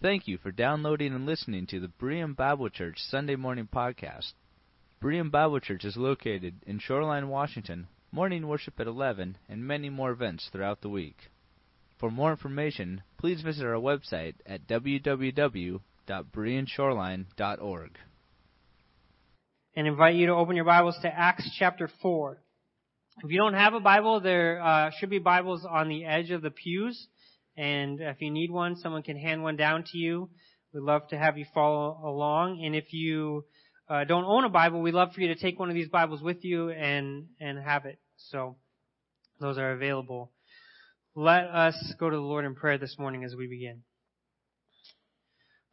Thank you for downloading and listening to the Berean Bible Church Sunday Morning Podcast. Berean Bible Church is located in Shoreline, Washington, morning worship at 11, and many more events throughout the week. For more information, please visit our website at www.bereanshoreline.org. And invite you to open your Bibles to Acts chapter 4. If you don't have a Bible, there uh, should be Bibles on the edge of the pews. And if you need one, someone can hand one down to you. We'd love to have you follow along. And if you uh, don't own a Bible, we'd love for you to take one of these Bibles with you and, and have it. So those are available. Let us go to the Lord in prayer this morning as we begin.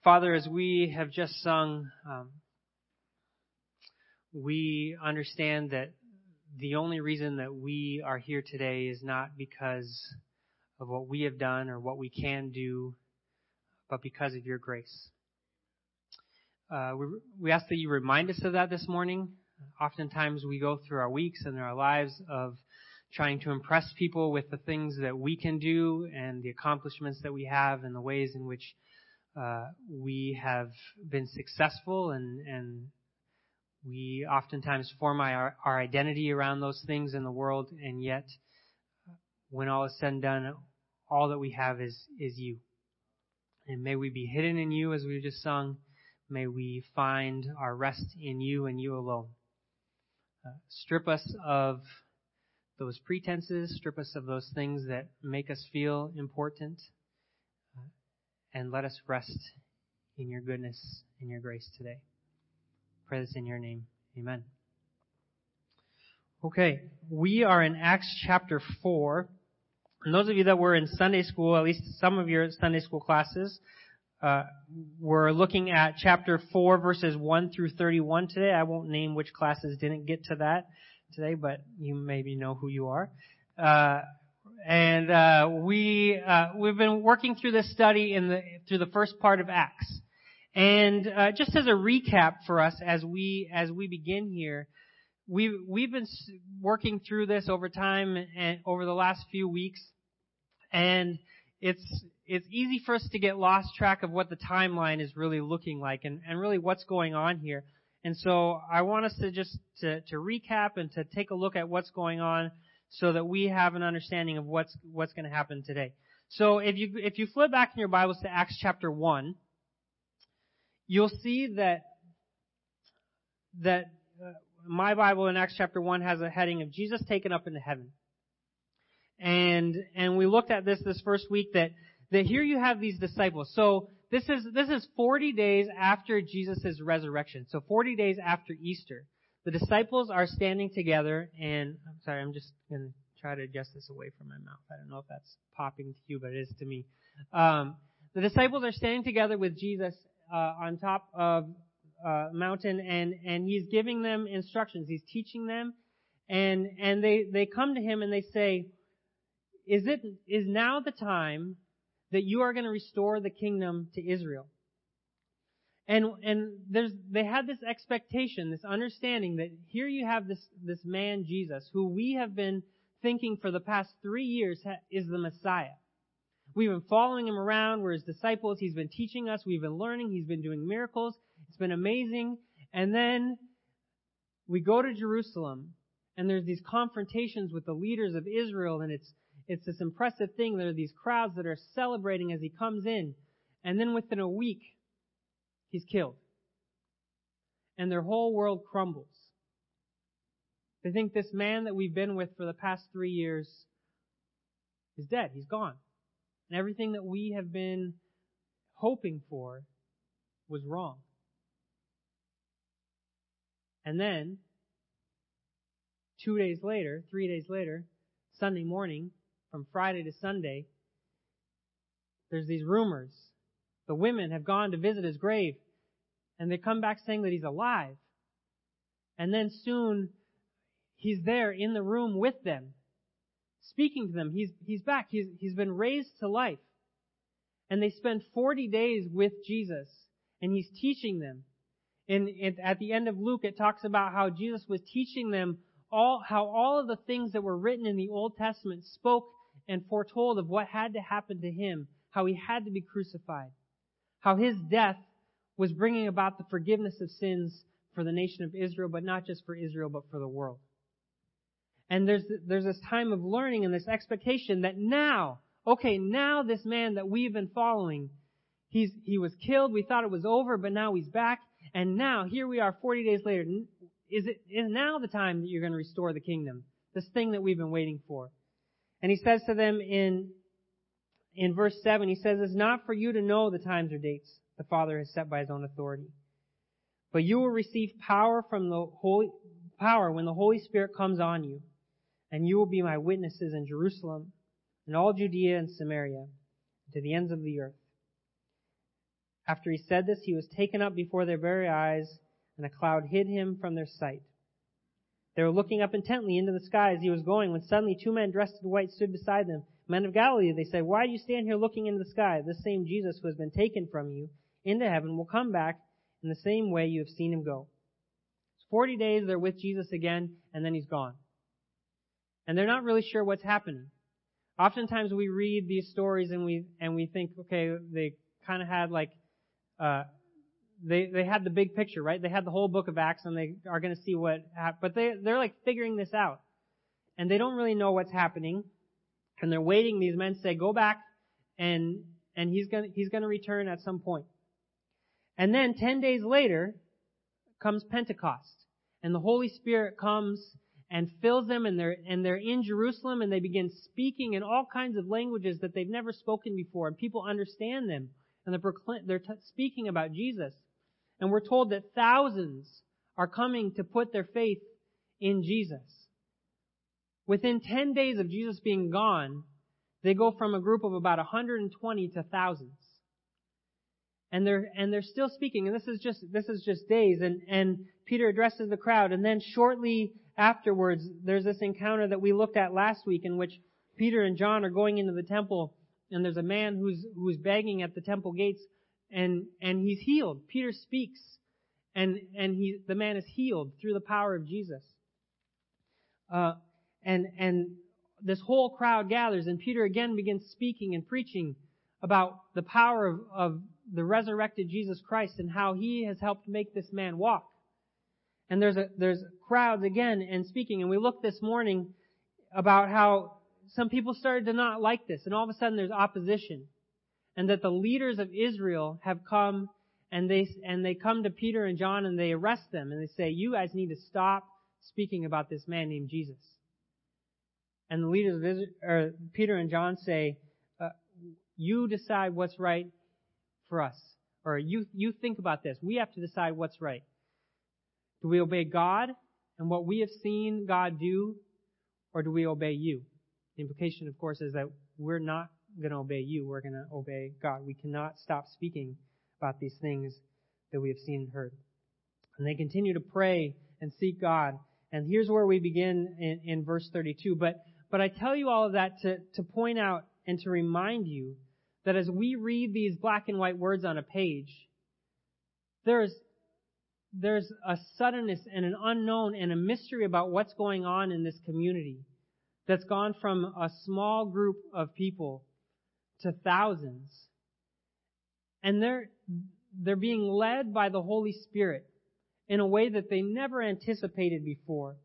Father, as we have just sung, um, we understand that the only reason that we are here today is not because of what we have done or what we can do, but because of your grace. Uh, we, we ask that you remind us of that this morning. Oftentimes we go through our weeks and our lives of trying to impress people with the things that we can do and the accomplishments that we have and the ways in which uh, we have been successful and, and we oftentimes form our, our identity around those things in the world and yet when all is said and done, all that we have is, is you. And may we be hidden in you as we just sung. May we find our rest in you and you alone. Uh, strip us of those pretenses, strip us of those things that make us feel important, uh, and let us rest in your goodness and your grace today. Pray this in your name. Amen. Okay, we are in Acts chapter 4. And those of you that were in Sunday school, at least some of your Sunday school classes, uh, we're looking at chapter 4 verses 1 through 31 today. I won't name which classes didn't get to that today, but you maybe know who you are. Uh, and uh, we uh, we've been working through this study in the through the first part of Acts. And uh, just as a recap for us as we as we begin here, we've we've been working through this over time and over the last few weeks, and it's it's easy for us to get lost track of what the timeline is really looking like and, and really what's going on here. And so I want us to just to, to recap and to take a look at what's going on so that we have an understanding of what's what's going to happen today. So if you if you flip back in your Bibles to Acts chapter one, you'll see that that uh, my Bible in Acts chapter 1 has a heading of Jesus taken up into heaven. And, and we looked at this this first week that, that here you have these disciples. So this is, this is 40 days after Jesus' resurrection. So 40 days after Easter. The disciples are standing together and, I'm sorry, I'm just gonna try to adjust this away from my mouth. I don't know if that's popping to you, but it is to me. Um, the disciples are standing together with Jesus uh, on top of uh, mountain and, and he's giving them instructions. He's teaching them and, and they, they come to him and they say, is it, is now the time that you are going to restore the kingdom to Israel? And, and there's, they had this expectation, this understanding that here you have this, this man, Jesus, who we have been thinking for the past three years is the Messiah. We've been following him around. We're his disciples. He's been teaching us. We've been learning. He's been doing miracles. It's been amazing. And then we go to Jerusalem and there's these confrontations with the leaders of Israel and it's, it's this impressive thing. There are these crowds that are celebrating as he comes in. And then within a week, he's killed. And their whole world crumbles. They think this man that we've been with for the past three years is dead. He's gone. And everything that we have been hoping for was wrong. And then, two days later, three days later, Sunday morning, from Friday to Sunday, there's these rumors. The women have gone to visit his grave, and they come back saying that he's alive. And then soon, he's there in the room with them, speaking to them. He's, he's back. He's, he's been raised to life. And they spend 40 days with Jesus, and he's teaching them. And at the end of Luke, it talks about how Jesus was teaching them all, how all of the things that were written in the Old Testament spoke and foretold of what had to happen to him, how he had to be crucified, how his death was bringing about the forgiveness of sins for the nation of Israel, but not just for Israel, but for the world. And there's, there's this time of learning and this expectation that now, okay, now this man that we've been following, he's, he was killed, we thought it was over, but now he's back, and now, here we are 40 days later, is it, is now the time that you're going to restore the kingdom? This thing that we've been waiting for. And he says to them in, in verse 7, he says, It's not for you to know the times or dates the Father has set by his own authority. But you will receive power from the Holy, power when the Holy Spirit comes on you. And you will be my witnesses in Jerusalem, and all Judea and Samaria, to the ends of the earth. After he said this, he was taken up before their very eyes, and a cloud hid him from their sight. They were looking up intently into the sky as he was going, when suddenly two men dressed in white stood beside them. Men of Galilee, they said, why do you stand here looking into the sky? This same Jesus who has been taken from you into heaven will come back in the same way you have seen him go. It's 40 days they're with Jesus again, and then he's gone. And they're not really sure what's happening. Oftentimes we read these stories and we, and we think, okay, they kind of had like, uh, they, they had the big picture, right? They had the whole book of Acts and they are going to see what but they, they're like figuring this out. And they don't really know what's happening. And they're waiting. These men say, go back and, and he's gonna, he's gonna return at some point. And then 10 days later comes Pentecost. And the Holy Spirit comes and fills them and they're, and they're in Jerusalem and they begin speaking in all kinds of languages that they've never spoken before and people understand them and they're, procl- they're t- speaking about Jesus. And we're told that thousands are coming to put their faith in Jesus. Within 10 days of Jesus being gone, they go from a group of about 120 to thousands. And they're, and they're still speaking, and this is just, this is just days, and, and Peter addresses the crowd, and then shortly afterwards, there's this encounter that we looked at last week in which Peter and John are going into the temple, and there's a man who's, who's begging at the temple gates, and, and he's healed. Peter speaks, and, and he, the man is healed through the power of Jesus. Uh, and, and this whole crowd gathers, and Peter again begins speaking and preaching about the power of, of the resurrected Jesus Christ and how he has helped make this man walk. And there's a, there's crowds again and speaking, and we looked this morning about how some people started to not like this, and all of a sudden there's opposition. And that the leaders of Israel have come and they, and they come to Peter and John and they arrest them and they say, you guys need to stop speaking about this man named Jesus. And the leaders of Israel, or Peter and John say, uh, you decide what's right for us. Or you, you think about this. We have to decide what's right. Do we obey God and what we have seen God do, or do we obey you? The implication, of course, is that we're not going to obey you. We're going to obey God. We cannot stop speaking about these things that we have seen and heard. And they continue to pray and seek God. And here's where we begin in, in verse 32. But, but I tell you all of that to, to point out and to remind you that as we read these black and white words on a page, there's, there's a suddenness and an unknown and a mystery about what's going on in this community that's gone from a small group of people to thousands. And they're, they're being led by the Holy Spirit in a way that they never anticipated before.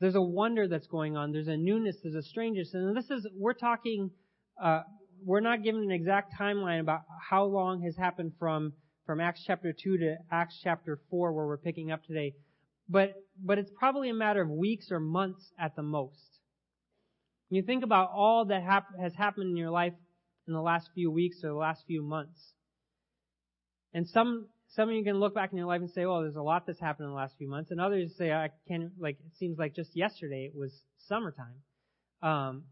There's a wonder that's going on. There's a newness. There's a strangeness. And this is, we're talking, uh, we're not given an exact timeline about how long has happened from, from Acts chapter 2 to Acts chapter 4 where we're picking up today. But, but it's probably a matter of weeks or months at the most. When you think about all that hap- has happened in your life in the last few weeks or the last few months. And some, some of you can look back in your life and say, oh, there's a lot that's happened in the last few months. And others say, I can't like, it seems like just yesterday it was summertime. Um,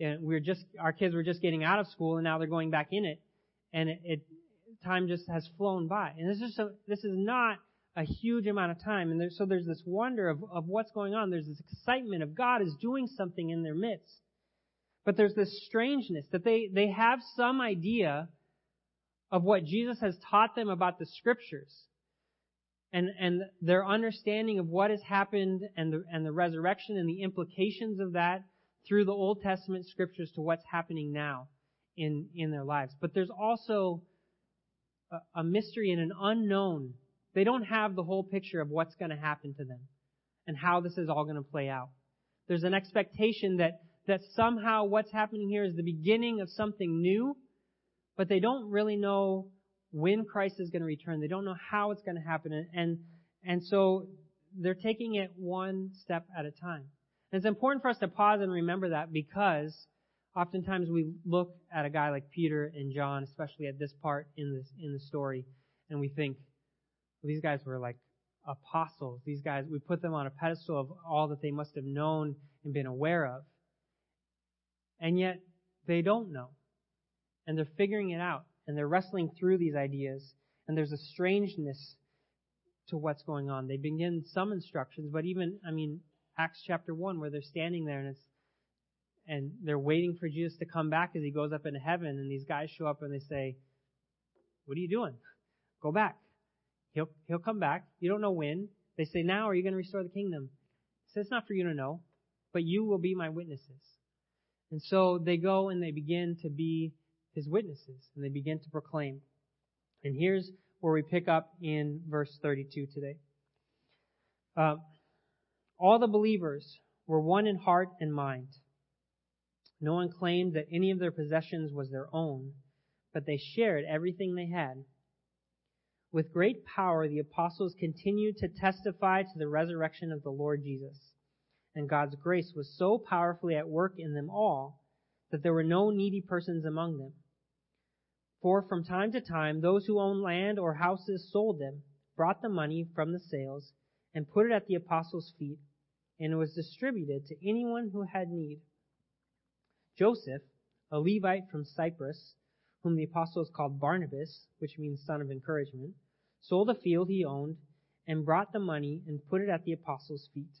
and we are just, our kids were just getting out of school and now they're going back in it. And it, it time just has flown by. And this is, a, this is not a huge amount of time. And there, so there's this wonder of, of what's going on. There's this excitement of God is doing something in their midst. But there's this strangeness that they, they have some idea of what Jesus has taught them about the scriptures. And, and their understanding of what has happened and the, and the resurrection and the implications of that through the Old Testament scriptures to what's happening now in, in their lives. But there's also a, a mystery and an unknown. They don't have the whole picture of what's going to happen to them and how this is all going to play out. There's an expectation that, that somehow what's happening here is the beginning of something new, but they don't really know when Christ is going to return. They don't know how it's going to happen. And, and, so they're taking it one step at a time. And it's important for us to pause and remember that because oftentimes we look at a guy like Peter and John, especially at this part in this in the story, and we think well, these guys were like apostles. These guys, we put them on a pedestal of all that they must have known and been aware of. And yet they don't know. And they're figuring it out. And they're wrestling through these ideas. And there's a strangeness to what's going on. They begin some instructions, but even, I mean, Acts chapter 1 where they're standing there and it's, and they're waiting for Jesus to come back as he goes up into heaven and these guys show up and they say, what are you doing? Go back. He'll, he'll come back. You don't know when. They say, now are you going to restore the kingdom? He says, it's not for you to know, but you will be my witnesses. And so they go and they begin to be his witnesses and they begin to proclaim. And here's where we pick up in verse 32 today. Uh, all the believers were one in heart and mind. No one claimed that any of their possessions was their own, but they shared everything they had. With great power, the apostles continued to testify to the resurrection of the Lord Jesus. And God's grace was so powerfully at work in them all that there were no needy persons among them. For from time to time, those who owned land or houses sold them, brought the money from the sales, and put it at the apostles' feet, and it was distributed to anyone who had need. Joseph, a Levite from Cyprus, whom the apostles called Barnabas, which means son of encouragement, sold a field he owned, and brought the money and put it at the apostles' feet.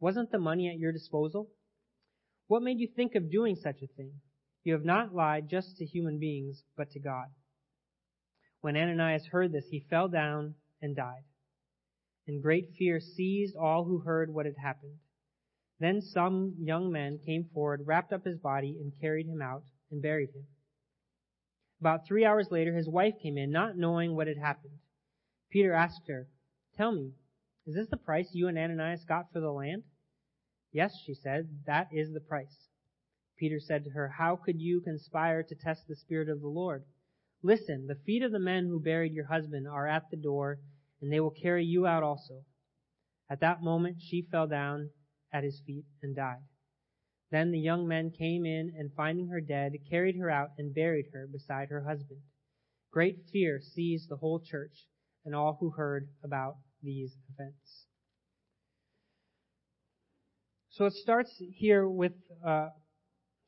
wasn't the money at your disposal? What made you think of doing such a thing? You have not lied just to human beings, but to God. When Ananias heard this, he fell down and died. And great fear seized all who heard what had happened. Then some young men came forward, wrapped up his body, and carried him out and buried him. About three hours later, his wife came in, not knowing what had happened. Peter asked her, Tell me, is this the price you and Ananias got for the land? Yes, she said, that is the price. Peter said to her, How could you conspire to test the Spirit of the Lord? Listen, the feet of the men who buried your husband are at the door, and they will carry you out also. At that moment, she fell down at his feet and died. Then the young men came in and finding her dead, carried her out and buried her beside her husband. Great fear seized the whole church and all who heard about these events. So it starts here with uh,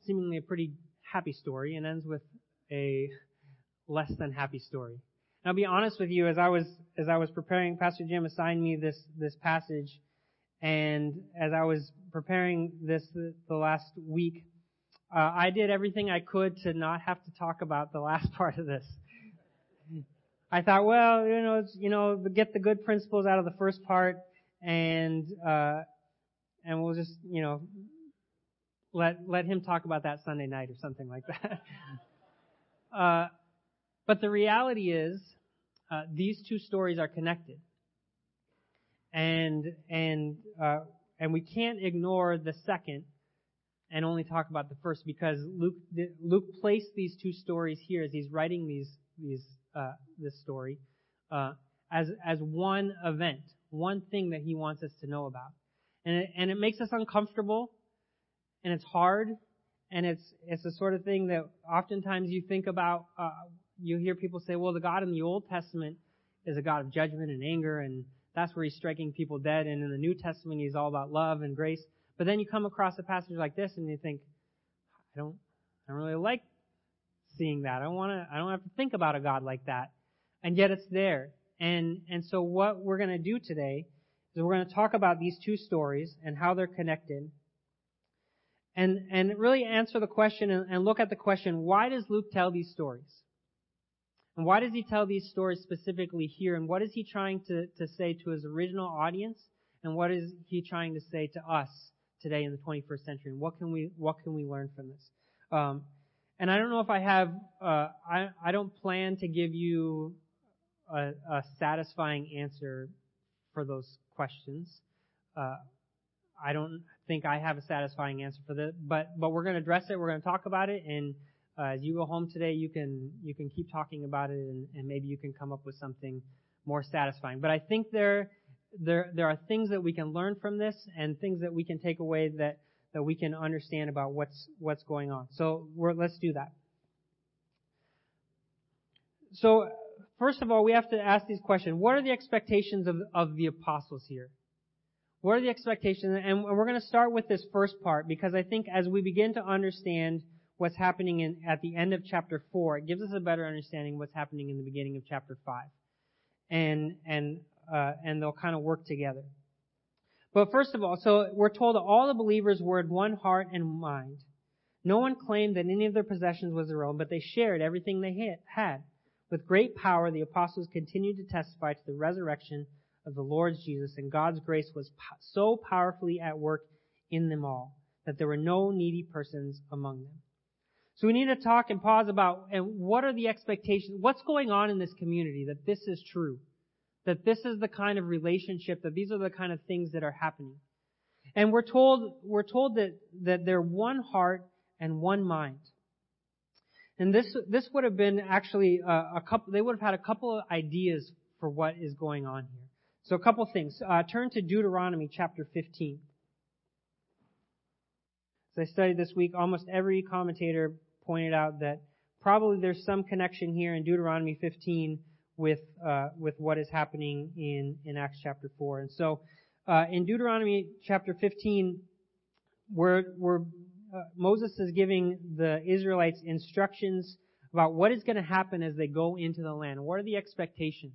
seemingly a pretty happy story and ends with a less than happy story. And I'll be honest with you, as I was as I was preparing, Pastor Jim assigned me this this passage and as I was preparing this the last week, uh, I did everything I could to not have to talk about the last part of this. I thought, well, you know, you know, get the good principles out of the first part, and uh, and we'll just, you know, let let him talk about that Sunday night or something like that. uh, but the reality is, uh, these two stories are connected and and uh, and we can't ignore the second and only talk about the first because Luke Luke placed these two stories here as he's writing these these uh, this story uh, as as one event, one thing that he wants us to know about, and it, and it makes us uncomfortable, and it's hard, and it's it's the sort of thing that oftentimes you think about. Uh, you hear people say, "Well, the God in the Old Testament is a God of judgment and anger and that's where he's striking people dead. And in the New Testament, he's all about love and grace. But then you come across a passage like this and you think, I don't, I don't really like seeing that. I don't want to, I don't have to think about a God like that. And yet it's there. And, and so what we're going to do today is we're going to talk about these two stories and how they're connected. And, and really answer the question and, and look at the question, why does Luke tell these stories? And why does he tell these stories specifically here? And what is he trying to, to say to his original audience? And what is he trying to say to us today in the 21st century? And what can we, what can we learn from this? Um, and I don't know if I have, uh, I, I don't plan to give you a, a satisfying answer for those questions. Uh, I don't think I have a satisfying answer for that, but but we're going to address it. We're going to talk about it, and uh, as you go home today, you can you can keep talking about it, and, and maybe you can come up with something more satisfying. But I think there there there are things that we can learn from this, and things that we can take away that that we can understand about what's what's going on. So let's do that. So first of all, we have to ask these questions. What are the expectations of, of the apostles here? What are the expectations? And we're going to start with this first part because I think as we begin to understand what's happening in, at the end of chapter 4, it gives us a better understanding of what's happening in the beginning of chapter 5. And, and, uh, and they'll kind of work together. But first of all, so we're told that all the believers were in one heart and mind. No one claimed that any of their possessions was their own, but they shared everything they had. With great power, the apostles continued to testify to the resurrection of the Lord Jesus, and God's grace was so powerfully at work in them all that there were no needy persons among them. So we need to talk and pause about and what are the expectations, what's going on in this community that this is true, that this is the kind of relationship, that these are the kind of things that are happening. And we're told, we're told that, that they're one heart and one mind. And this, this would have been actually a, a couple, they would have had a couple of ideas for what is going on here. So a couple things. Uh, turn to Deuteronomy chapter 15. As I studied this week, almost every commentator pointed out that probably there's some connection here in Deuteronomy 15 with uh, with what is happening in in Acts chapter 4. And so uh, in Deuteronomy chapter 15, where where uh, Moses is giving the Israelites instructions about what is going to happen as they go into the land. What are the expectations?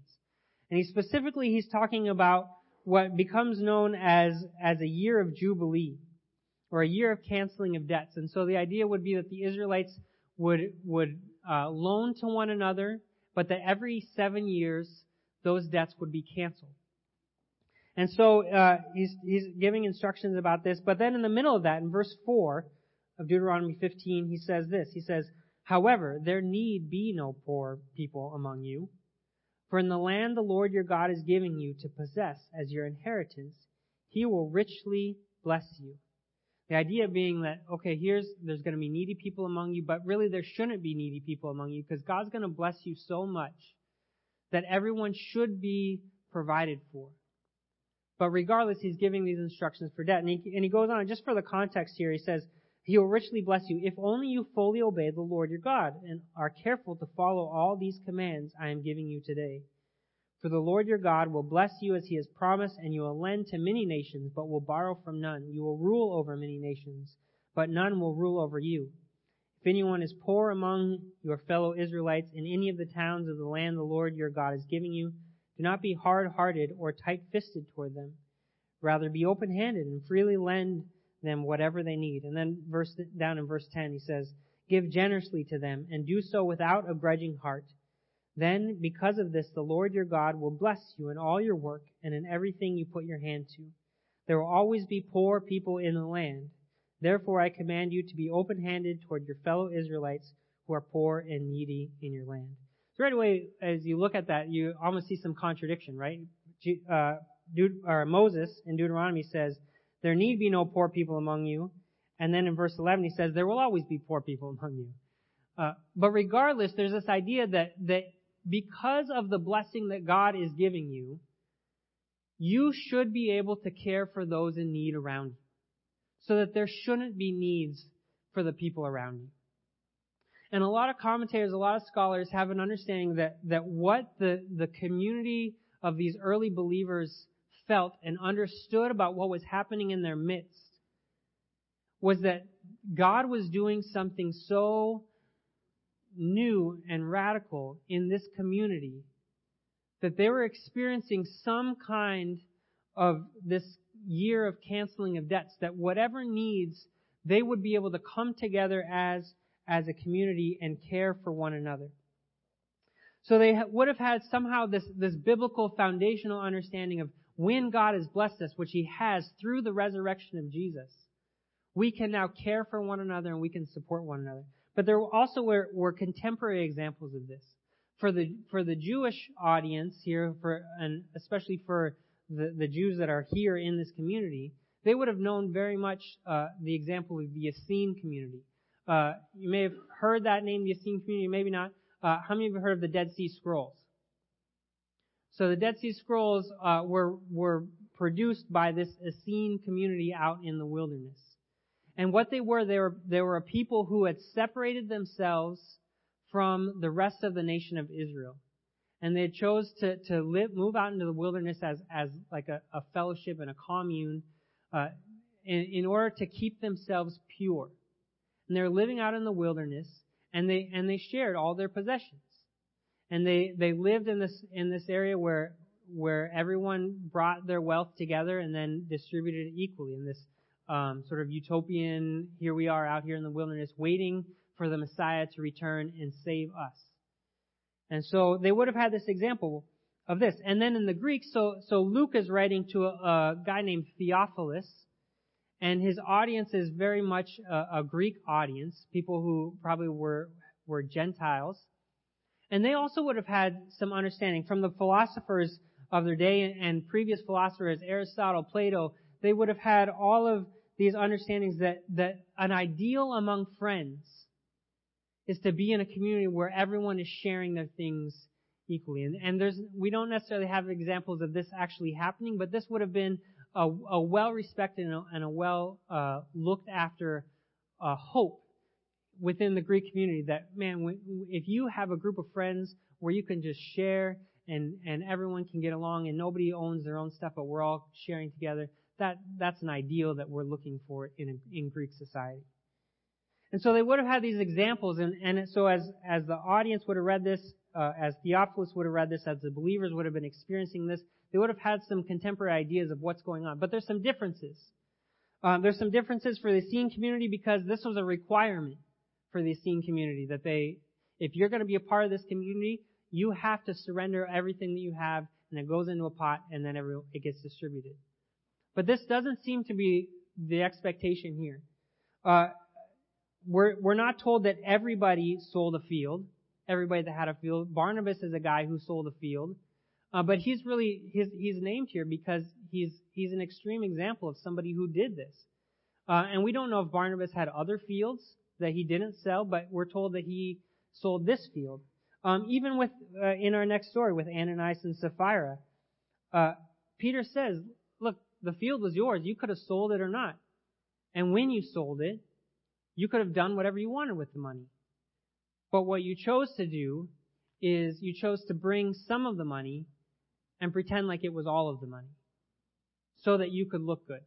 And he specifically, he's talking about what becomes known as, as a year of Jubilee, or a year of canceling of debts. And so the idea would be that the Israelites would, would uh, loan to one another, but that every seven years, those debts would be canceled. And so uh, he's, he's giving instructions about this. But then in the middle of that, in verse 4 of Deuteronomy 15, he says this. He says, However, there need be no poor people among you, for in the land the Lord your God is giving you to possess as your inheritance, he will richly bless you. The idea being that, okay, here's, there's going to be needy people among you, but really there shouldn't be needy people among you because God's going to bless you so much that everyone should be provided for. But regardless, he's giving these instructions for debt. And he, and he goes on, just for the context here, he says, he will richly bless you if only you fully obey the Lord your God and are careful to follow all these commands I am giving you today. For the Lord your God will bless you as he has promised, and you will lend to many nations, but will borrow from none. You will rule over many nations, but none will rule over you. If anyone is poor among your fellow Israelites in any of the towns of the land the Lord your God is giving you, do not be hard-hearted or tight-fisted toward them. Rather be open-handed and freely lend them whatever they need. And then verse down in verse 10 he says, Give generously to them and do so without a grudging heart. Then, because of this, the Lord your God will bless you in all your work and in everything you put your hand to. There will always be poor people in the land. Therefore, I command you to be open-handed toward your fellow Israelites who are poor and needy in your land. So right away, as you look at that, you almost see some contradiction, right? Uh, Moses in Deuteronomy says, there need be no poor people among you. And then in verse 11 he says, there will always be poor people among you. Uh, but regardless, there's this idea that, that because of the blessing that God is giving you, you should be able to care for those in need around you. So that there shouldn't be needs for the people around you. And a lot of commentators, a lot of scholars have an understanding that, that what the, the community of these early believers felt and understood about what was happening in their midst was that God was doing something so new and radical in this community that they were experiencing some kind of this year of canceling of debts, that whatever needs, they would be able to come together as, as a community and care for one another. So they would have had somehow this, this biblical foundational understanding of when God has blessed us, which He has through the resurrection of Jesus. We can now care for one another and we can support one another. But there also were, were contemporary examples of this. For the, for the Jewish audience here, for, and especially for the, the Jews that are here in this community, they would have known very much uh, the example of the Essene community. Uh, you may have heard that name, the Essene community, maybe not. Uh, how many of you have heard of the Dead Sea Scrolls? So the Dead Sea Scrolls uh, were were produced by this Essene community out in the wilderness. And what they were, they were they were a people who had separated themselves from the rest of the nation of Israel. And they chose to, to live, move out into the wilderness as, as like a, a fellowship and a commune, uh, in, in order to keep themselves pure. And they're living out in the wilderness, and they, and they shared all their possessions. And they, they lived in this, in this area where, where everyone brought their wealth together and then distributed it equally in this, um, sort of utopian, here we are out here in the wilderness waiting for the Messiah to return and save us. And so they would have had this example of this. And then in the Greek, so, so Luke is writing to a, a guy named Theophilus, and his audience is very much a, a Greek audience, people who probably were, were Gentiles. And they also would have had some understanding from the philosophers of their day and previous philosophers, Aristotle, Plato, they would have had all of these understandings that, that an ideal among friends is to be in a community where everyone is sharing their things equally. And, and there's, we don't necessarily have examples of this actually happening, but this would have been a, a well-respected and a, and a well uh, looked after uh, hope within the Greek community. That man, if you have a group of friends where you can just share and and everyone can get along and nobody owns their own stuff, but we're all sharing together. That that's an ideal that we're looking for in in Greek society. And so they would have had these examples, and, and so as, as the audience would have read this, uh, as Theophilus would have read this, as the believers would have been experiencing this, they would have had some contemporary ideas of what's going on. But there's some differences. Um, there's some differences for the Essene community because this was a requirement for the Essene community that they, if you're going to be a part of this community, you have to surrender everything that you have, and it goes into a pot, and then every, it gets distributed. But this doesn't seem to be the expectation here. Uh, we're, we're not told that everybody sold a field, everybody that had a field. Barnabas is a guy who sold a field. Uh, but he's really, he's, he's named here because he's, he's an extreme example of somebody who did this. Uh, and we don't know if Barnabas had other fields that he didn't sell, but we're told that he sold this field. Um, even with, uh, in our next story with Ananias and Sapphira, uh, Peter says, look, the field was yours. You could have sold it or not. And when you sold it, you could have done whatever you wanted with the money. But what you chose to do is you chose to bring some of the money and pretend like it was all of the money so that you could look good.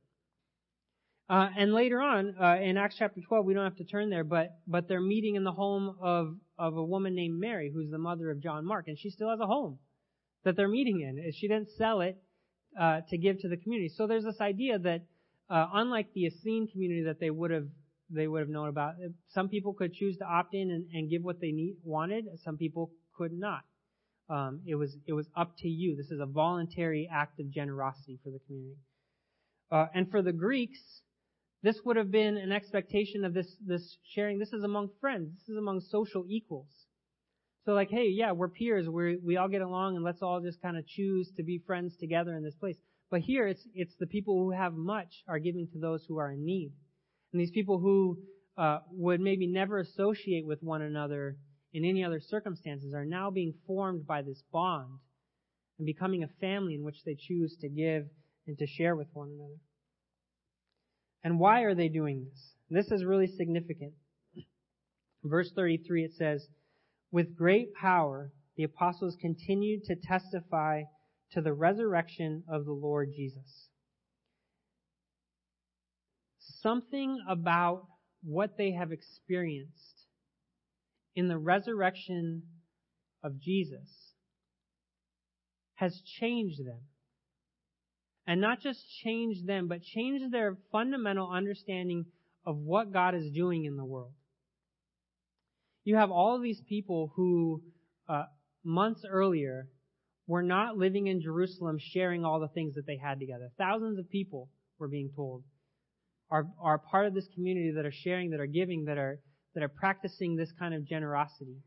Uh, and later on, uh, in Acts chapter 12, we don't have to turn there, but, but they're meeting in the home of, of a woman named Mary, who's the mother of John Mark, and she still has a home that they're meeting in. She didn't sell it, uh, to give to the community. So there's this idea that, uh, unlike the Essene community that they would have they would have known about. Some people could choose to opt in and, and give what they need, wanted. Some people could not. Um, it was it was up to you. This is a voluntary act of generosity for the community. Uh, and for the Greeks, this would have been an expectation of this this sharing. This is among friends. This is among social equals. So like, hey, yeah, we're peers. We we all get along, and let's all just kind of choose to be friends together in this place. But here, it's it's the people who have much are giving to those who are in need. And these people who uh, would maybe never associate with one another in any other circumstances are now being formed by this bond and becoming a family in which they choose to give and to share with one another. And why are they doing this? This is really significant. Verse 33 it says, With great power the apostles continued to testify to the resurrection of the Lord Jesus something about what they have experienced in the resurrection of Jesus has changed them. And not just changed them, but changed their fundamental understanding of what God is doing in the world. You have all these people who, uh, months earlier, were not living in Jerusalem sharing all the things that they had together. Thousands of people were being told are, are part of this community that are sharing, that are giving, that are, that are practicing this kind of generosity.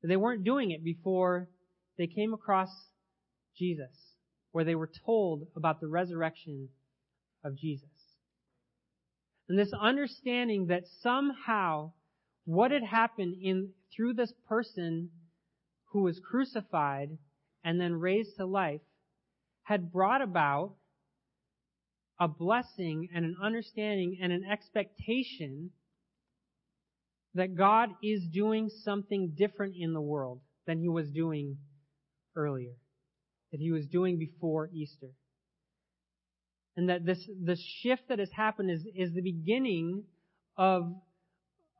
But they weren't doing it before they came across Jesus, where they were told about the resurrection of Jesus. And this understanding that somehow what had happened in, through this person who was crucified and then raised to life had brought about a blessing and an understanding and an expectation that God is doing something different in the world than he was doing earlier, that he was doing before Easter. And that this, the shift that has happened is, is the beginning of,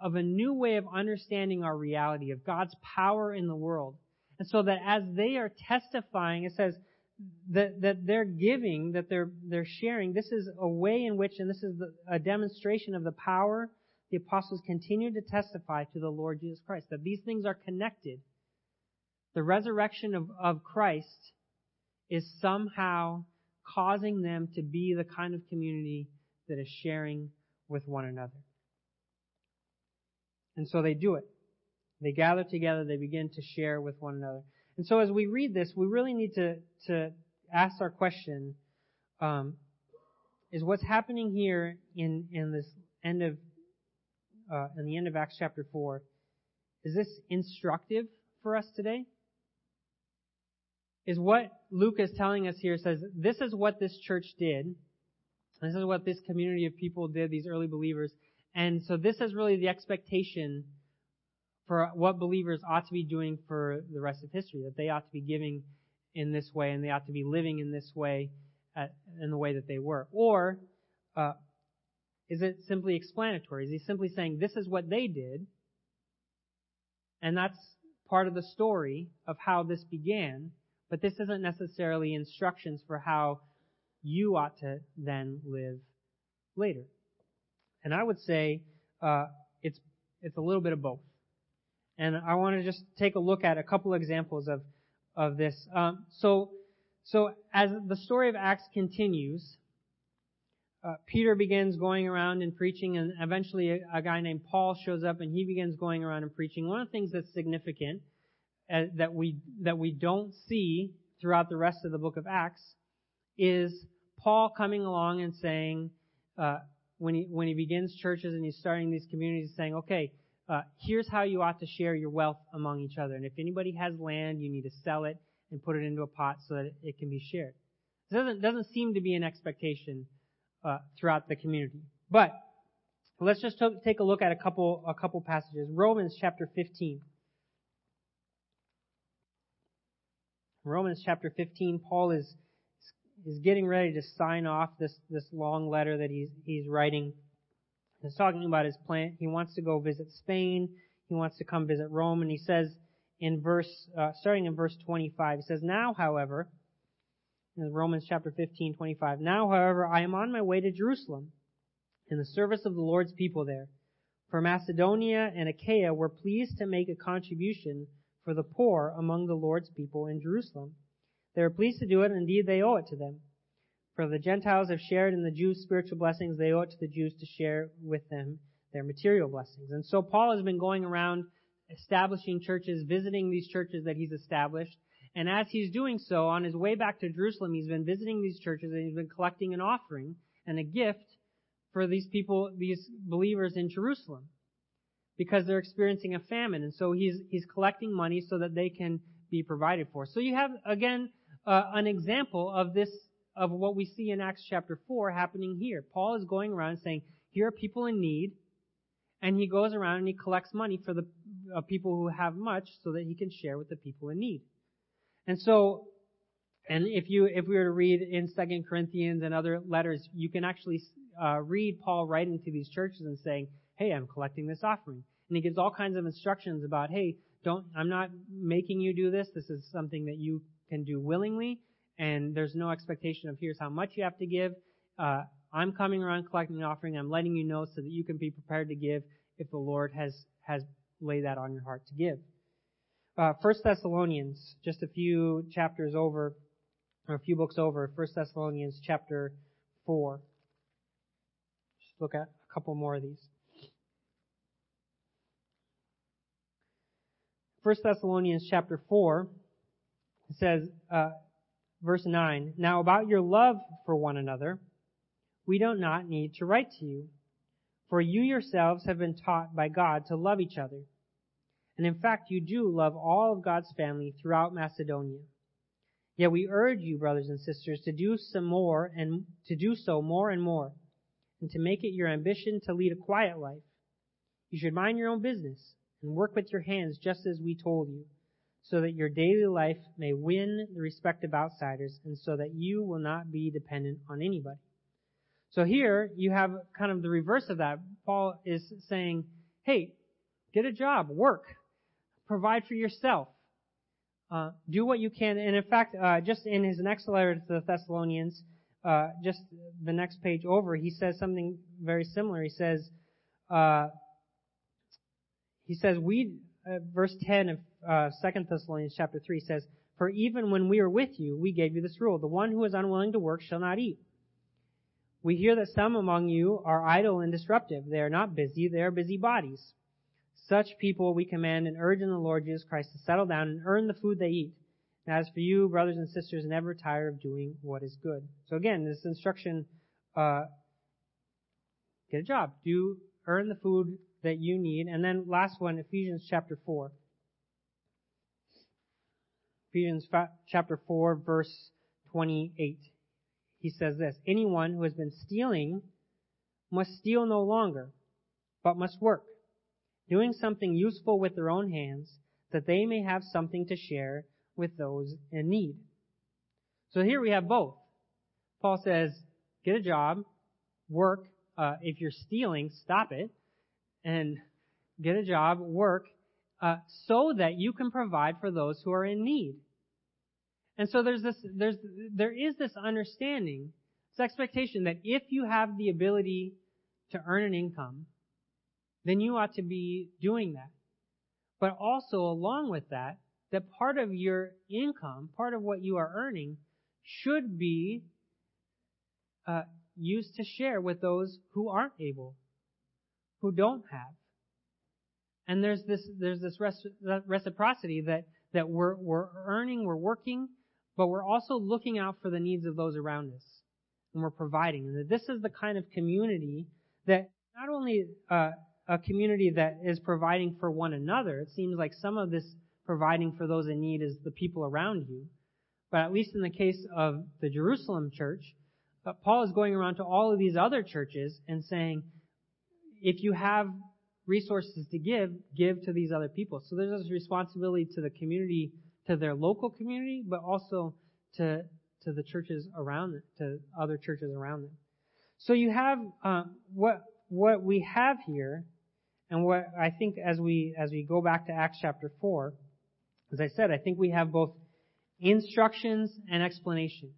of a new way of understanding our reality, of God's power in the world. And so that as they are testifying, it says, that, that they're giving, that they're, they're sharing, this is a way in which, and this is a demonstration of the power the apostles continue to testify to the Lord Jesus Christ, that these things are connected. The resurrection of, of Christ is somehow causing them to be the kind of community that is sharing with one another. And so they do it. They gather together, they begin to share with one another. And so as we read this, we really need to, to ask our question, um, is what's happening here in, in this end of, uh, in the end of Acts chapter 4, is this instructive for us today? Is what Luke is telling us here says, this is what this church did. This is what this community of people did, these early believers. And so this is really the expectation for what believers ought to be doing for the rest of history, that they ought to be giving in this way and they ought to be living in this way at, in the way that they were. Or uh, is it simply explanatory? Is he simply saying this is what they did, and that's part of the story of how this began, but this isn't necessarily instructions for how you ought to then live later. And I would say uh, it's it's a little bit of both. And I want to just take a look at a couple examples of, of this. Um, so, so as the story of Acts continues, uh, Peter begins going around and preaching, and eventually a, a, guy named Paul shows up, and he begins going around and preaching. One of the things that's significant uh, that we that we don't see throughout the rest of the book of Acts is Paul coming along and saying uh, when he when he begins churches and he's starting these communities, saying, "Okay, uh, here's how you ought to share your wealth among each other. And if anybody has land, you need to sell it and put it into a pot so that it can be shared. It doesn't, doesn't seem to be an expectation uh, throughout the community. But let's just t- take a look at a couple, a couple passages. Romans chapter 15. Romans chapter 15, Paul is, is getting ready to sign off this, this long letter that he's, he's writing He's talking about his plan. He wants to go visit Spain. He wants to come visit Rome. And he says in verse, uh, starting in verse 25, he says, Now, however, in Romans chapter 15, 25, Now, however, I am on my way to Jerusalem in the service of the Lord's people there. For Macedonia and Achaia were pleased to make a contribution for the poor among the Lord's people in Jerusalem. They are pleased to do it, and indeed they owe it to them. For the Gentiles have shared in the Jews' spiritual blessings, they owe it to the Jews to share with them their material blessings. And so Paul has been going around establishing churches, visiting these churches that he's established. And as he's doing so, on his way back to Jerusalem, he's been visiting these churches and he's been collecting an offering and a gift for these people, these believers in Jerusalem. Because they're experiencing a famine. And so he's, he's collecting money so that they can be provided for. So you have, again, uh, an example of this of what we see in Acts chapter 4 happening here. Paul is going around saying, here are people in need, and he goes around and he collects money for the uh, people who have much so that he can share with the people in need. And so, and if you, if we were to read in Second Corinthians and other letters, you can actually uh, read Paul writing to these churches and saying, hey, I'm collecting this offering. And he gives all kinds of instructions about, hey, don't, I'm not making you do this. This is something that you can do willingly. And there's no expectation of here's how much you have to give. Uh, I'm coming around collecting the offering. I'm letting you know so that you can be prepared to give if the Lord has, has laid that on your heart to give. Uh, 1 Thessalonians, just a few chapters over, or a few books over, 1 Thessalonians chapter 4. Just look at a couple more of these. 1 Thessalonians chapter 4 says, uh, verse 9, Now about your love for one another, we do not need to write to you, for you yourselves have been taught by God to love each other. And in fact, you do love all of God's family throughout Macedonia. Yet we urge you, brothers and sisters, to do some more and to do so more and more, and to make it your ambition to lead a quiet life. You should mind your own business and work with your hands just as we told you, so that your daily life may win the respect of outsiders and so that you will not be dependent on anybody. So here you have kind of the reverse of that. Paul is saying, hey, get a job, work, provide for yourself. Uh, do what you can. And in fact, uh, just in his next letter to the Thessalonians, uh, just the next page over, he says something very similar. He says, uh, he says, we, uh, verse 10 of uh, 2 Thessalonians chapter 3 says, For even when we were with you, we gave you this rule. The one who is unwilling to work shall not eat. We hear that some among you are idle and disruptive. They are not busy, they are busy bodies. Such people we command and urge in the Lord Jesus Christ to settle down and earn the food they eat. And as for you, brothers and sisters, never tire of doing what is good. So again, this instruction, uh, get a job. Do, earn the food that you need. And then last one, Ephesians chapter 4. Ephesians chapter 4 verse 28. He says this, anyone who has been stealing must steal no longer, but must work, doing something useful with their own hands, that they may have something to share with those in need. So here we have both. Paul says, get a job, work, uh, if you're stealing, stop it, and get a job, work, uh, so that you can provide for those who are in need. And so there's this, there's, there is this understanding, this expectation that if you have the ability to earn an income, then you ought to be doing that. But also along with that, that part of your income, part of what you are earning, should be uh, used to share with those who aren't able, who don't have. And there's this there's this reciprocity that that we're we're earning, we're working, but we're also looking out for the needs of those around us, and we're providing. And that this is the kind of community that not only uh, a community that is providing for one another. It seems like some of this providing for those in need is the people around you. But at least in the case of the Jerusalem church, uh, Paul is going around to all of these other churches and saying, if you have resources to give, give to these other people. So there's this responsibility to the community, to their local community, but also to to the churches around them, to other churches around them. So you have uh, what what we have here, and what I think as we as we go back to Acts chapter four, as I said, I think we have both instructions and explanation.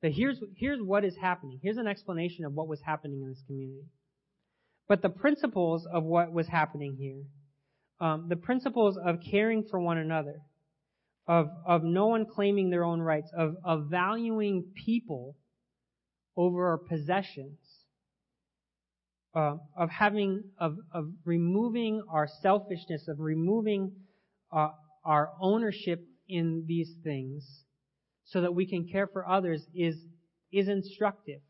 But here's, here's what is happening. Here's an explanation of what was happening in this community. But the principles of what was happening here, um, the principles of caring for one another, of, of no one claiming their own rights, of, of valuing people over our possessions, uh, of having, of, of removing our selfishness, of removing uh, our ownership in these things so that we can care for others is, is instructive.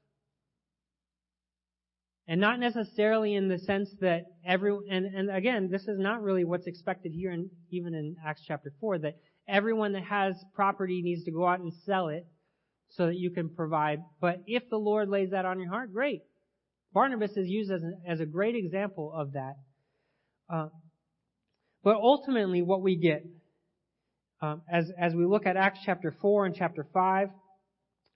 And not necessarily in the sense that every, and, and again, this is not really what's expected here in, even in Acts chapter 4, that everyone that has property needs to go out and sell it so that you can provide. But if the Lord lays that on your heart, great. Barnabas is used as a, as a great example of that. Uh, but ultimately what we get um, as, as we look at Acts chapter 4 and chapter 5,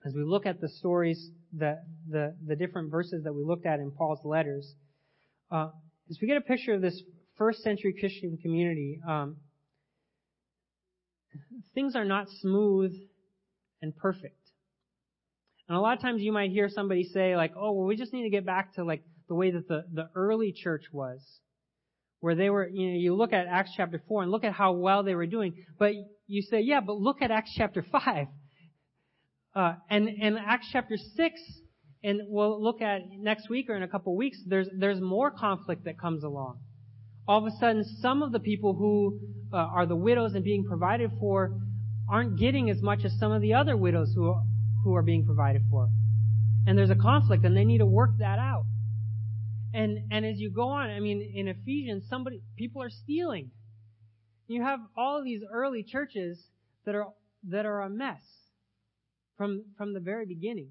as we look at the stories, the, the, the different verses that we looked at in Paul's letters, uh, as we get a picture of this first century Christian community, um, things are not smooth and perfect. And a lot of times you might hear somebody say like, oh, well, we just need to get back to like the way that the, the early church was. Where they were, you know, you look at Acts chapter 4 and look at how well they were doing. But you say, yeah, but look at Acts chapter 5. Uh, and, in Acts chapter 6, and we'll look at next week or in a couple weeks, there's, there's more conflict that comes along. All of a sudden, some of the people who uh, are the widows and being provided for aren't getting as much as some of the other widows who, who are being provided for. And there's a conflict and they need to work that out. And, and as you go on, I mean, in Ephesians, somebody, people are stealing. You have all these early churches that are, that are a mess from, from the very beginning.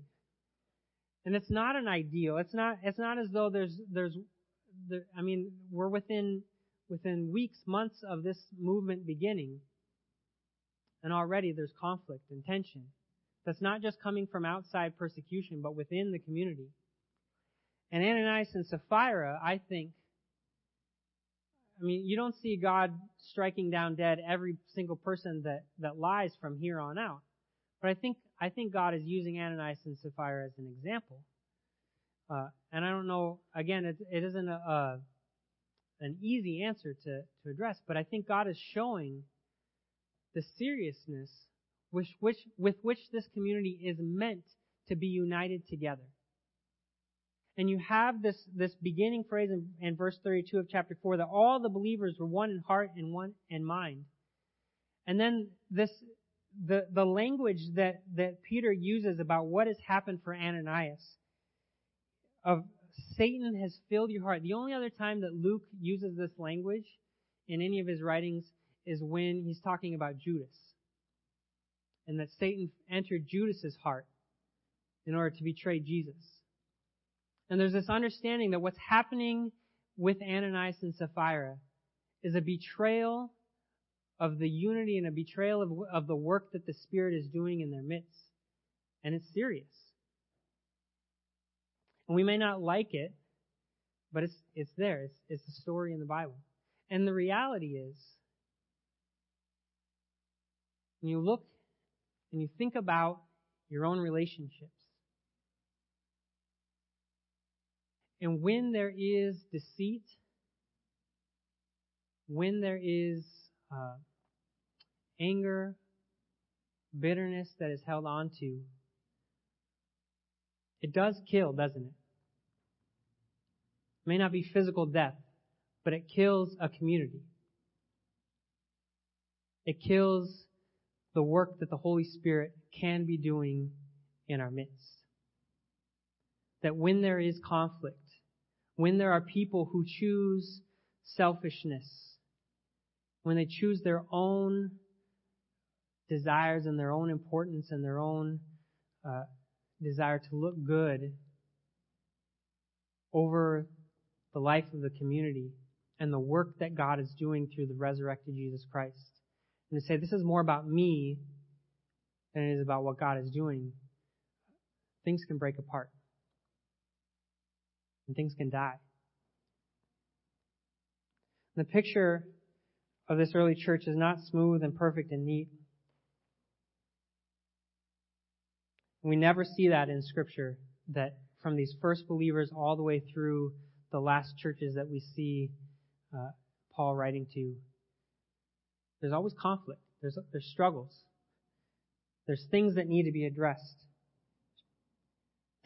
And it's not an ideal. It's not, it's not as though there's, there's, there, I mean, we're within, within weeks, months of this movement beginning. And already there's conflict and tension. That's not just coming from outside persecution, but within the community. And Ananias and Sapphira, I think, I mean, you don't see God striking down dead every single person that, that lies from here on out. But I think, I think God is using Ananias and Sapphira as an example. Uh, and I don't know, again, it, it isn't a, a, an easy answer to, to address, but I think God is showing the seriousness which, which, with which this community is meant to be united together. And you have this, this beginning phrase in, in verse 32 of chapter 4 that all the believers were one in heart and one in mind. And then this, the, the language that, that Peter uses about what has happened for Ananias of Satan has filled your heart. The only other time that Luke uses this language in any of his writings is when he's talking about Judas. And that Satan entered Judas's heart in order to betray Jesus. And there's this understanding that what's happening with Ananias and Sapphira is a betrayal of the unity and a betrayal of, of the work that the Spirit is doing in their midst. And it's serious. And we may not like it, but it's, it's there. It's, it's a story in the Bible. And the reality is, when you look and you think about your own relationships, And when there is deceit, when there is uh, anger, bitterness that is held on to, it does kill, doesn't it? It may not be physical death, but it kills a community. It kills the work that the Holy Spirit can be doing in our midst. That when there is conflict, when there are people who choose selfishness, when they choose their own desires and their own importance and their own uh, desire to look good over the life of the community and the work that God is doing through the resurrected Jesus Christ. And to say, this is more about me than it is about what God is doing, things can break apart and things can die. The picture of this early church is not smooth and perfect and neat. We never see that in Scripture, that from these first believers all the way through the last churches that we see uh, Paul writing to. There's always conflict. There's, there's struggles. There's things that need to be addressed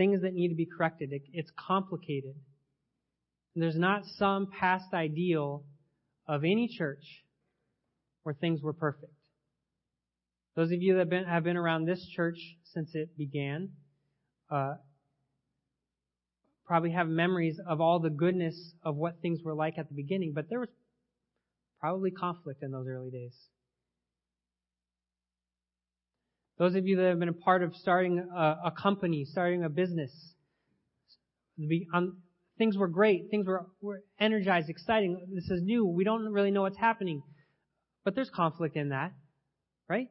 things that need to be corrected. It, it's complicated. And there's not some past ideal of any church where things were perfect. Those of you that have been, have been around this church since it began uh, probably have memories of all the goodness of what things were like at the beginning, but there was probably conflict in those early days. Those of you that have been a part of starting a, a company, starting a business, um, things were great. Things were, were energized, exciting. This is new. We don't really know what's happening. But there's conflict in that, right?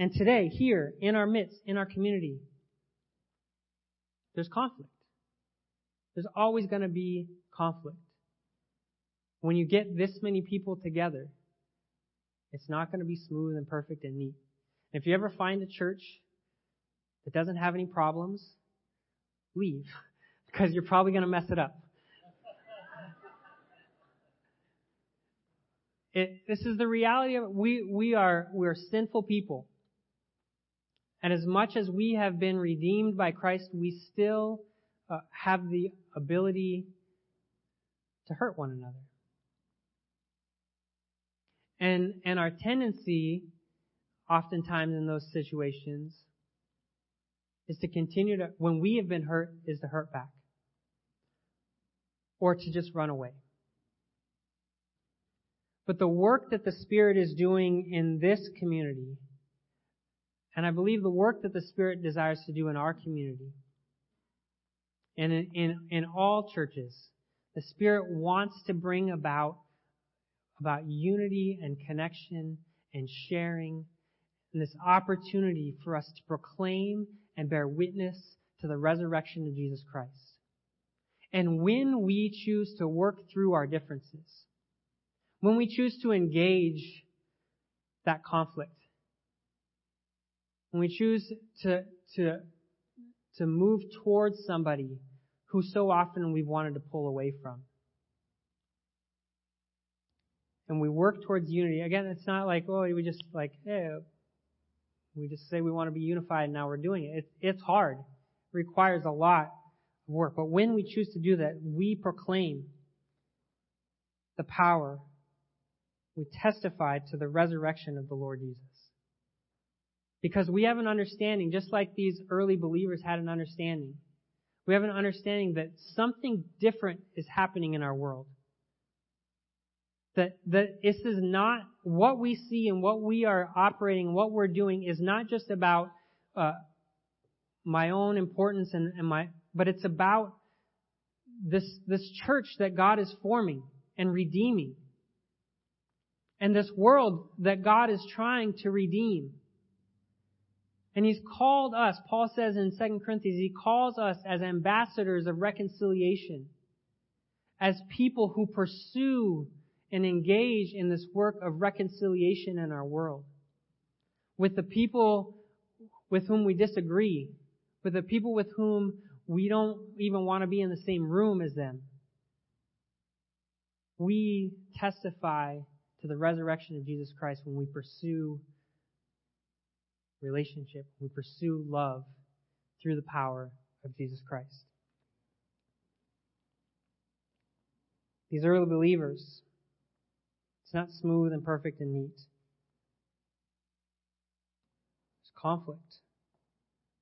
And today, here, in our midst, in our community, there's conflict. There's always going to be conflict. when you get this many people together, it's not going to be smooth and perfect and neat. If you ever find a church that doesn't have any problems, leave because you're probably going to mess it up. It, this is the reality of it. We, we are, we're sinful people. And as much as we have been redeemed by Christ, we still uh, have the ability to hurt one another. And, and our tendency, oftentimes in those situations, is to continue to, when we have been hurt, is to hurt back. Or to just run away. But the work that the Spirit is doing in this community, and I believe the work that the Spirit desires to do in our community, and in, in, in all churches, the Spirit wants to bring about, about unity and connection and sharing and this opportunity for us to proclaim and bear witness to the resurrection of Jesus Christ. And when we choose to work through our differences, when we choose to engage that conflict, when we choose to, to, to move towards somebody who so often we've wanted to pull away from. And we work towards unity. Again, it's not like, oh, we just like, hey, we just say we want to be unified and now we're doing it. It's, it's hard. It requires a lot of work. But when we choose to do that, we proclaim the power. We testify to the resurrection of the Lord Jesus. Because we have an understanding, just like these early believers had an understanding. We have an understanding that something different is happening in our world. That, that this is not what we see and what we are operating, what we're doing is not just about uh, my own importance and, and my, but it's about this this church that God is forming and redeeming, and this world that God is trying to redeem. And He's called us, Paul says in 2 Corinthians, He calls us as ambassadors of reconciliation, as people who pursue and engage in this work of reconciliation in our world. With the people with whom we disagree, with the people with whom we don't even want to be in the same room as them. We testify to the resurrection of Jesus Christ when we pursue relationship, we pursue love through the power of Jesus Christ. These early believers, it's not smooth and perfect and neat. There's conflict.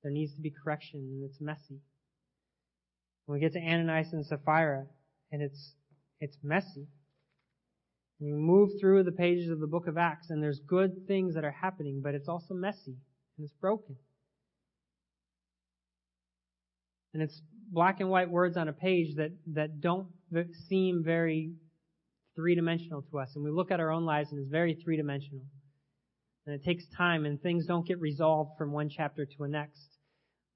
There needs to be correction, and it's messy. When we get to Ananias and Sapphira, and it's it's messy. And you move through the pages of the book of Acts, and there's good things that are happening, but it's also messy and it's broken. And it's black and white words on a page that, that don't seem very three dimensional to us. And we look at our own lives and it's very three dimensional. And it takes time and things don't get resolved from one chapter to the next.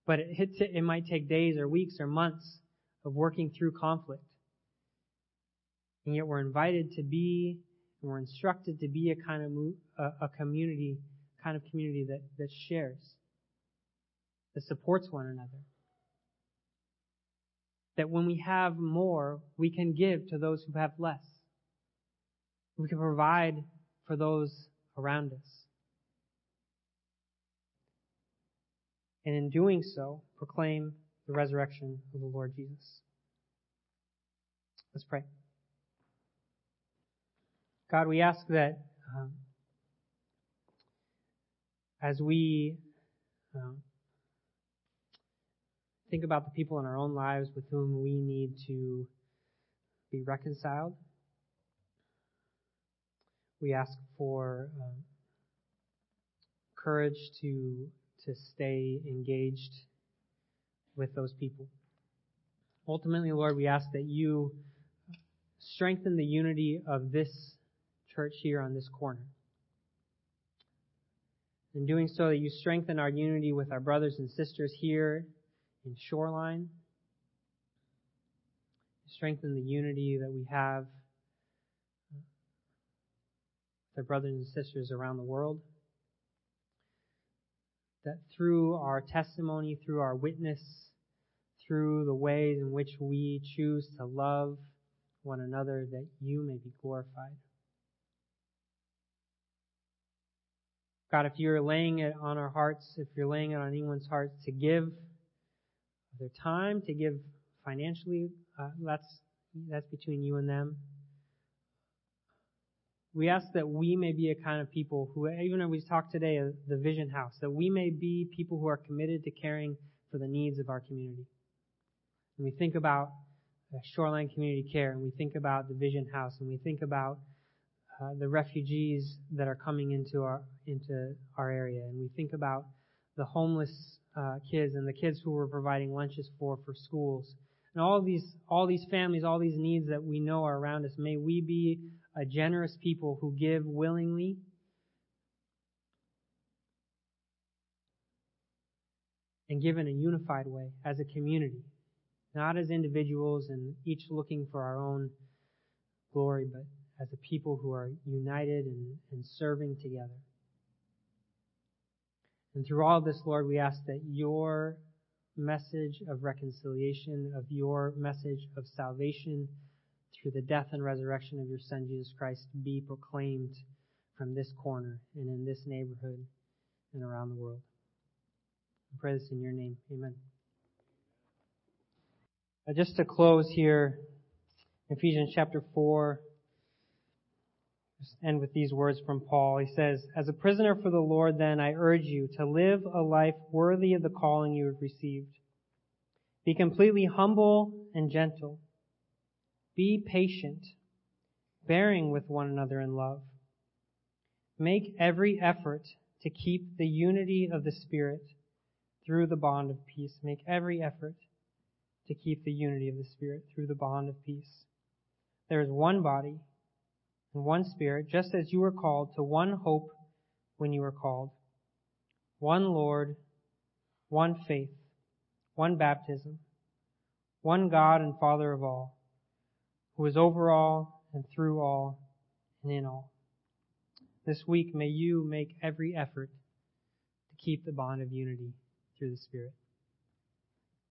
But it, hits it, it might take days or weeks or months of working through conflict. And yet we're invited to be, and we're instructed to be a kind of a, a community kind of community that, that shares, that supports one another. That when we have more, we can give to those who have less. We can provide for those around us. And in doing so, proclaim the resurrection of the Lord Jesus. Let's pray. God, we ask that um, as we um, think about the people in our own lives with whom we need to be reconciled, we ask for um, courage to to stay engaged with those people. Ultimately, Lord, we ask that you strengthen the unity of this church here on this corner. In doing so, that you strengthen our unity with our brothers and sisters here in Shoreline. Strengthen the unity that we have with our brothers and sisters around the world. That through our testimony, through our witness, through the ways in which we choose to love one another, that you may be glorified. God, if you're laying it on our hearts, if you're laying it on anyone's hearts to give their time, to give financially, uh, that's that's between you and them. We ask that we may be a kind of people who, even as we talked today, of the Vision House, that we may be people who are committed to caring for the needs of our community. And we think about Shoreline Community Care, and we think about the Vision House, and we think about uh, the refugees that are coming into our into our area, and we think about the homeless uh, kids and the kids who we're providing lunches for for schools, and all these all these families, all these needs that we know are around us. May we be a generous people who give willingly. And give in a unified way as a community, not as individuals and each looking for our own glory, but as a people who are united and, and serving together. And through all this, Lord, we ask that your message of reconciliation, of your message of salvation through the death and resurrection of your Son, Jesus Christ, be proclaimed from this corner and in this neighborhood and around the world. I pray this in your name. Amen. Uh, just to close here, Ephesians chapter 4, just end with these words from Paul. He says, As a prisoner for the Lord, then, I urge you to live a life worthy of the calling you have received. Be completely humble and gentle. Be patient, bearing with one another in love. Make every effort to keep the unity of the Spirit through the bond of peace. Make every effort to keep the unity of the Spirit through the bond of peace. There is one body and one Spirit, just as you were called to one hope when you were called. One Lord, one faith, one baptism, one God and Father of all, who is over all and through all and in all. This week may you make every effort to keep the bond of unity through the Spirit.